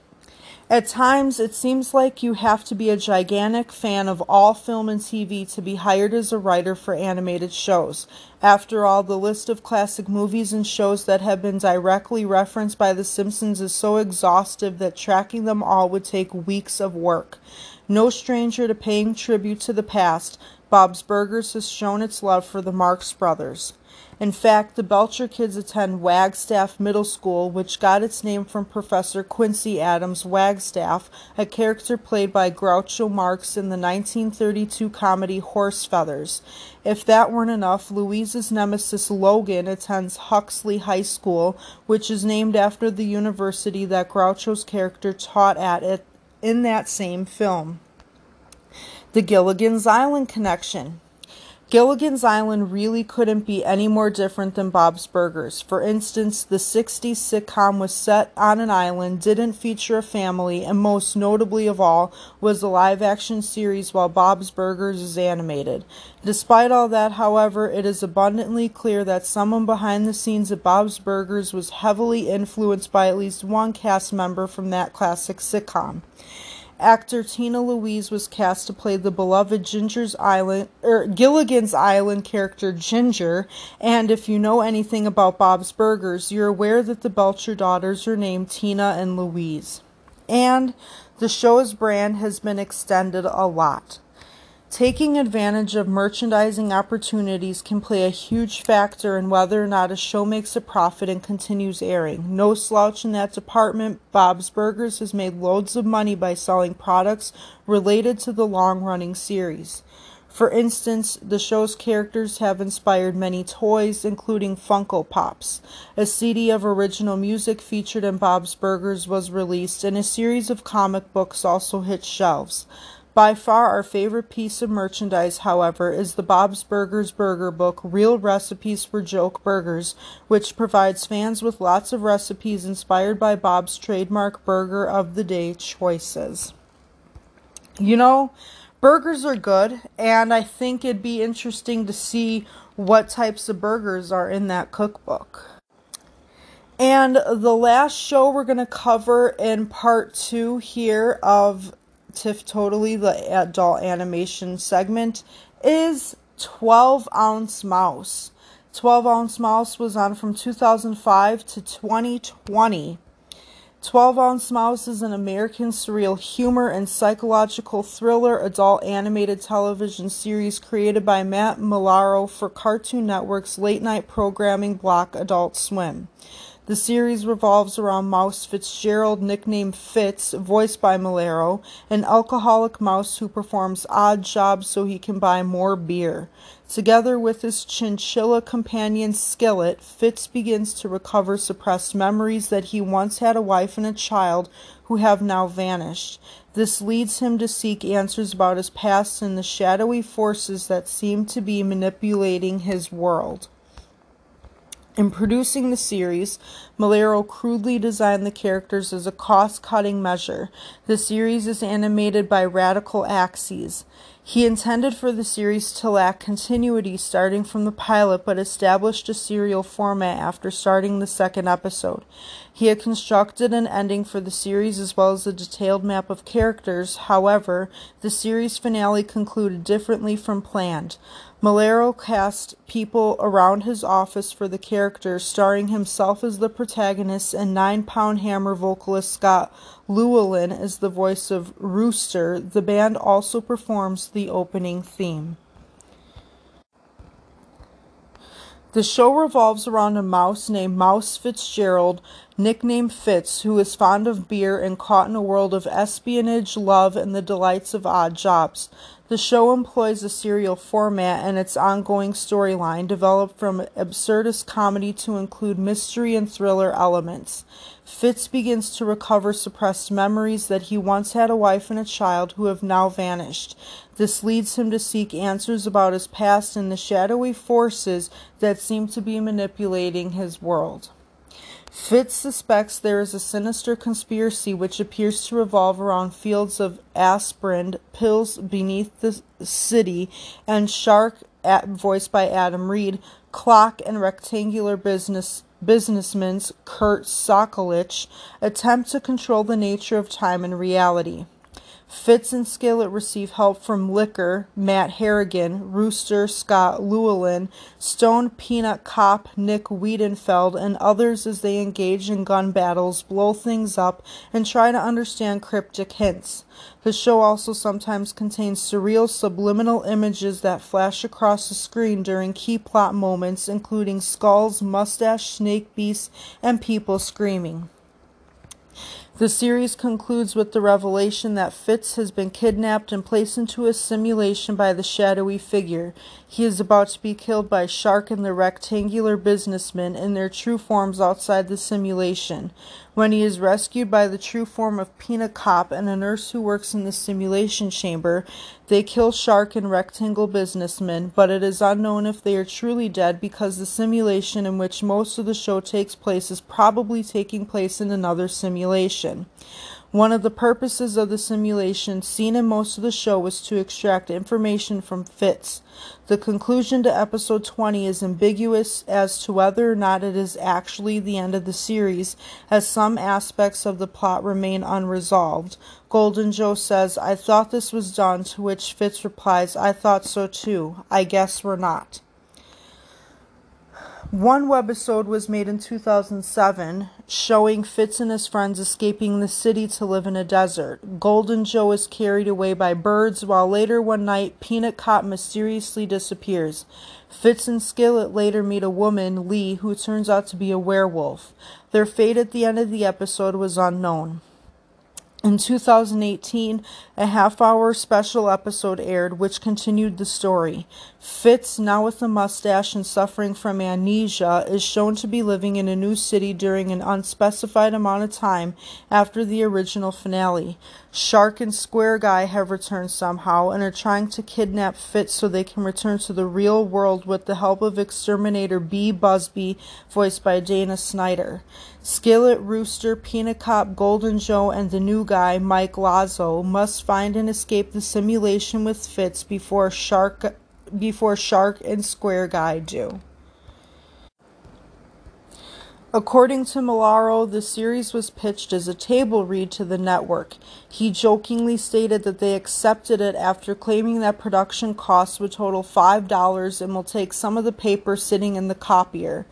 At times, it seems like you have to be a gigantic fan of all film and TV to be hired as a writer for animated shows. After all, the list of classic movies and shows that have been directly referenced by The Simpsons is so exhaustive that tracking them all would take weeks of work. No stranger to paying tribute to the past, Bob's Burgers has shown its love for the Marx Brothers. In fact, the Belcher kids attend Wagstaff Middle School, which got its name from Professor Quincy Adams Wagstaff, a character played by Groucho Marx in the 1932 comedy Horse Feathers. If that weren't enough, Louise's nemesis Logan attends Huxley High School, which is named after the university that Groucho's character taught at, at in that same film. The Gilligan's Island connection. Gilligan's Island really couldn't be any more different than Bob's Burgers. For instance, the 60s sitcom was set on an island, didn't feature a family, and most notably of all was a live action series while Bob's Burgers is animated. Despite all that, however, it is abundantly clear that someone behind the scenes at Bob's Burgers was heavily influenced by at least one cast member from that classic sitcom. Actor Tina Louise was cast to play the beloved Ginger's Island or er, Gilligan's Island character Ginger, and if you know anything about Bob's Burgers, you're aware that the Belcher daughters are named Tina and Louise. And the show's brand has been extended a lot. Taking advantage of merchandising opportunities can play a huge factor in whether or not a show makes a profit and continues airing. No slouch in that department, Bob's Burgers has made loads of money by selling products related to the long running series. For instance, the show's characters have inspired many toys, including Funko Pops. A CD of original music featured in Bob's Burgers was released, and a series of comic books also hit shelves. By far our favorite piece of merchandise, however, is the Bob's Burgers Burger Book Real Recipes for Joke Burgers, which provides fans with lots of recipes inspired by Bob's trademark burger of the day choices. You know, burgers are good, and I think it'd be interesting to see what types of burgers are in that cookbook. And the last show we're going to cover in part two here of TIFF Totally, the adult animation segment, is 12 Ounce Mouse. 12 Ounce Mouse was on from 2005 to 2020. 12 Ounce Mouse is an American surreal humor and psychological thriller adult animated television series created by Matt Maiellaro for Cartoon Network's late night programming block Adult Swim. The series revolves around Mouse Fitzgerald, nicknamed Fitz, voiced by Maiellaro, an alcoholic mouse who performs odd jobs so he can buy more beer. Together with his chinchilla companion Skillet, Fitz begins to recover suppressed memories that he once had a wife and a child who have now vanished. This leads him to seek answers about his past and the shadowy forces that seem to be manipulating his world. In producing the series, Maiellaro crudely designed the characters as a cost cutting measure. The series is animated by Radical Axis. He intended for the series to lack continuity starting from the pilot, but established a serial format after starting the second episode. He had constructed an ending for the series as well as a detailed map of characters. However, the series finale concluded differently from planned. Maiellaro cast people around his office for the characters, starring himself as the protagonist and Nine Pound Hammer vocalist Scott Luallen as the voice of Rooster. The band also performs the opening theme. The show revolves around a mouse named Mouse Fitzgerald, nicknamed Fitz, who is fond of beer and caught in a world of espionage, love, and the delights of odd jobs. The show employs a serial format and its ongoing storyline developed from absurdist comedy to include mystery and thriller elements. Fitz begins to recover suppressed memories that he once had a wife and a child who have now vanished. This leads him to seek answers about his past and the shadowy forces that seem to be manipulating his world. Fitz suspects there is a sinister conspiracy which appears to revolve around fields of aspirin pills beneath the city, and Shark, voiced by Adam Reed, Clock, and rectangular business businessmen Kurt Sokolich attempt to control the nature of time and reality. Fitz and Skillet receive help from Liquor, Matt Harrigan, Rooster, Scott Luallen, Stone Peanut Cop, Nick Weidenfeld, and others as they engage in gun battles, blow things up, and try to understand cryptic hints. The show also sometimes contains surreal subliminal images that flash across the screen during key plot moments, including skulls, mustache, snake beasts, and people screaming. The series concludes with the revelation that Fitz has been kidnapped and placed into a simulation by the shadowy figure. He is about to be killed by Shark and the rectangular businessman in their true forms outside the simulation. When he is rescued by the true form of Peanut Cop and a nurse who works in the simulation chamber, they kill Shark and Rectangle Businessman, but it is unknown if they are truly dead because the simulation in which most of the show takes place is probably taking place in another simulation. One of the purposes of the simulation seen in most of the show was to extract information from Fitz. The conclusion to episode 20 is ambiguous as to whether or not it is actually the end of the series, as some aspects of the plot remain unresolved. Golden Joe says, I thought this was done, to which Fitz replies, I thought so too. I guess we're not. One webisode was made in 2007 showing Fitz and his friends escaping the city to live in a desert. Golden Joe is carried away by birds while later one night Peanut Cop mysteriously disappears. Fitz and Skillet later meet a woman, Lee, who turns out to be a werewolf. Their fate at the end of the episode was unknown. In 2018, a half hour special episode aired which continued the story. Fitz, now with a mustache and suffering from amnesia, is shown to be living in a new city during an unspecified amount of time after the original finale. Shark and Square Guy have returned somehow and are trying to kidnap Fitz so they can return to the real world with the help of exterminator Bee Busby, voiced by Dana Snyder. Skillet, Rooster, Peanut Cop, Golden Joe, and the new guy, Mike Lazo, must find and escape the simulation with Fitz before Shark before Shark and Square Guy do. According to Maiellaro, the series was pitched as a table read to the network. He jokingly stated that they accepted it after claiming that production costs would total $5 and will take some of the paper sitting in the copier.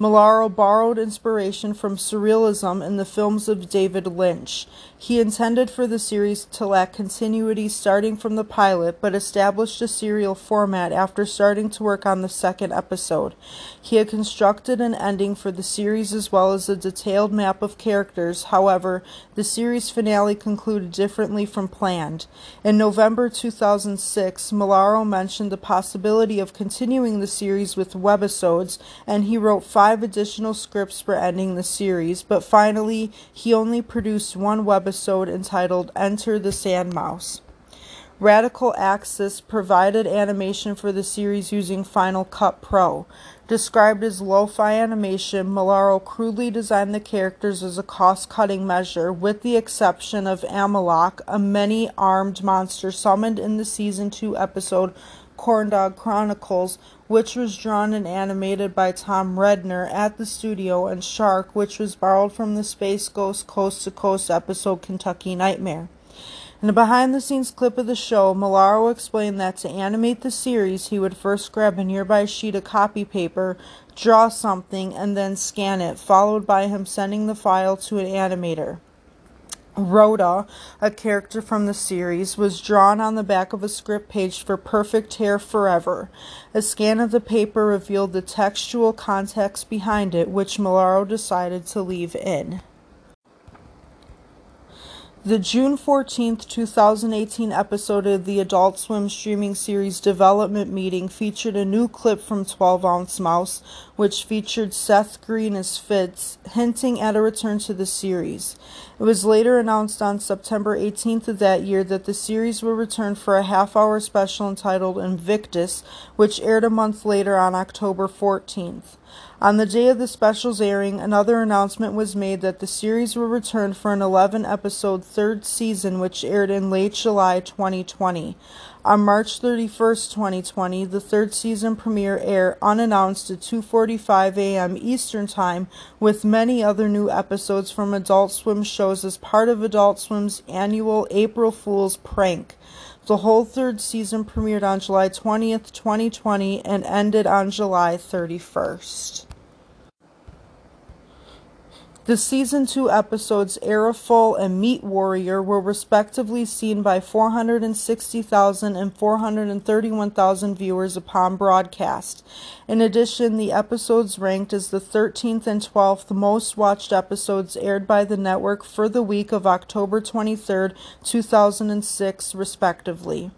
Maiellaro borrowed inspiration from surrealism in the films of David Lynch. He intended for the series to lack continuity starting from the pilot, but established a serial format after starting to work on the second episode. He had constructed an ending for the series as well as a detailed map of characters, however, the series finale concluded differently from planned. In November 2006, Maiellaro mentioned the possibility of continuing the series with webisodes, and he wrote five additional scripts for ending the series, but finally he only produced one webisode entitled Enter the Sand Mouse. Radical Axis provided animation for the series using Final Cut Pro. Described as lo fi animation, Maiellaro crudely designed the characters as a cost cutting measure, with the exception of Amalok, a many armed monster summoned in the season 2 episode Corndog Chronicles, which was drawn and animated by Tom Redner at the studio, and Shark, which was borrowed from the Space Ghost Coast to Coast episode Kentucky Nightmare. In a behind the scenes clip of the show, Maiellaro explained that to animate the series, he would first grab a nearby sheet of copy paper, draw something, and then scan it, followed by him sending the file to an animator. Rhoda, a character from the series, was drawn on the back of a script page for Perfect Hair Forever. A scan of the paper revealed the textual context behind it, which Maiellaro decided to leave in. The June 14, 2018 episode of the Adult Swim streaming series Development Meeting featured a new clip from 12 Ounce Mouse, which featured Seth Green as Fitz, hinting at a return to the series. It was later announced on September 18th of that year that the series would return for a half hour special entitled Invictus, which aired a month later on October 14th. On the day of the special's airing, another announcement was made that the series will return for an 11 episode third season, which aired in late July 2020. On March 31st, 2020, the third season premiere aired unannounced at 2:45 a.m. Eastern Time with many other new episodes from Adult Swim shows as part of Adult Swim's annual April Fool's prank. The whole third season premiered on July 20th, 2020 and ended on July 31st. The season 2 episodes Aeroful and Meat Warrior were respectively seen by 460,000 and 431,000 viewers upon broadcast. In addition, the episodes ranked as the 13th and 12th most watched episodes aired by the network for the week of October 23, 2006, respectively.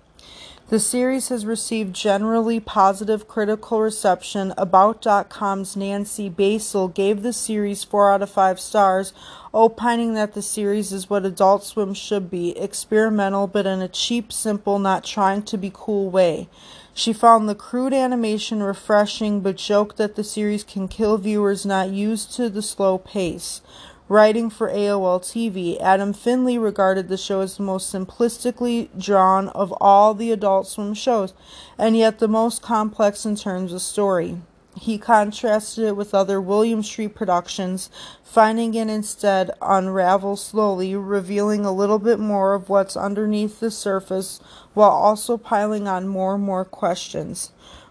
The series has received generally positive critical reception. About.com's Nancy Basile gave the series 4 out of 5 stars, opining that the series is what Adult Swim should be experimental, but in a cheap, simple, not trying to be cool way. She found the crude animation refreshing, but joked that the series can kill viewers not used to the slow pace. Writing for AOL TV, Adam Finley regarded the show as the most simplistically drawn of all the Adult Swim shows, and yet the most complex in terms of story. He contrasted it with other William Street productions, finding it instead unravel slowly, revealing a little bit more of what's underneath the surface while also piling on more and more questions.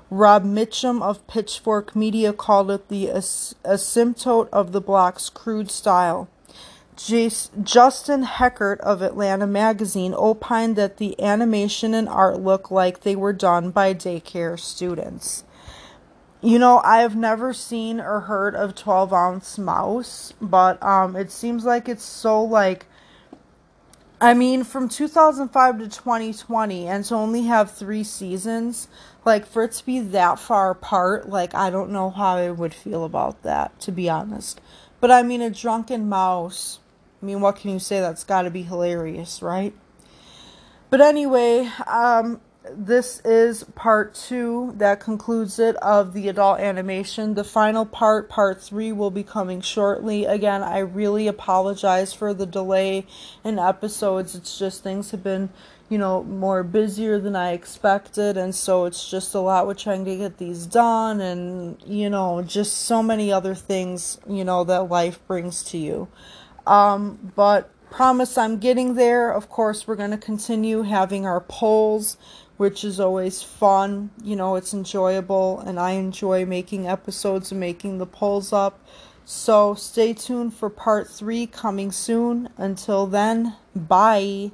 Rob Mitchum of Pitchfork Media called it the asymptote of the block's crude style. Justin Heckert of Atlanta Magazine opined that the animation and art look like they were done by daycare students. You know, I have never seen or heard of 12 ounce mouse, but um, it seems like it's so like I mean, from 2005 to 2020, and to only have three seasons, like for it to be that far apart, like I don't know how I would feel about that, to be honest. But I mean, a drunken mouse. I mean, what can you say? That's got to be hilarious, right? But anyway, um, this is part two that concludes it of the adult animation. The final part, part three, will be coming shortly. Again, I really apologize for the delay in episodes. It's just things have been, you know, more busier than I expected, and so it's just a lot with trying to get these done, and you know, just so many other things, you know, that life brings to you. Um, but promise I'm getting there. Of course, we're going to continue having our polls which is always fun. You know, it's enjoyable, and I enjoy making episodes and making the polls up. So stay tuned for part three coming soon. Until then, bye.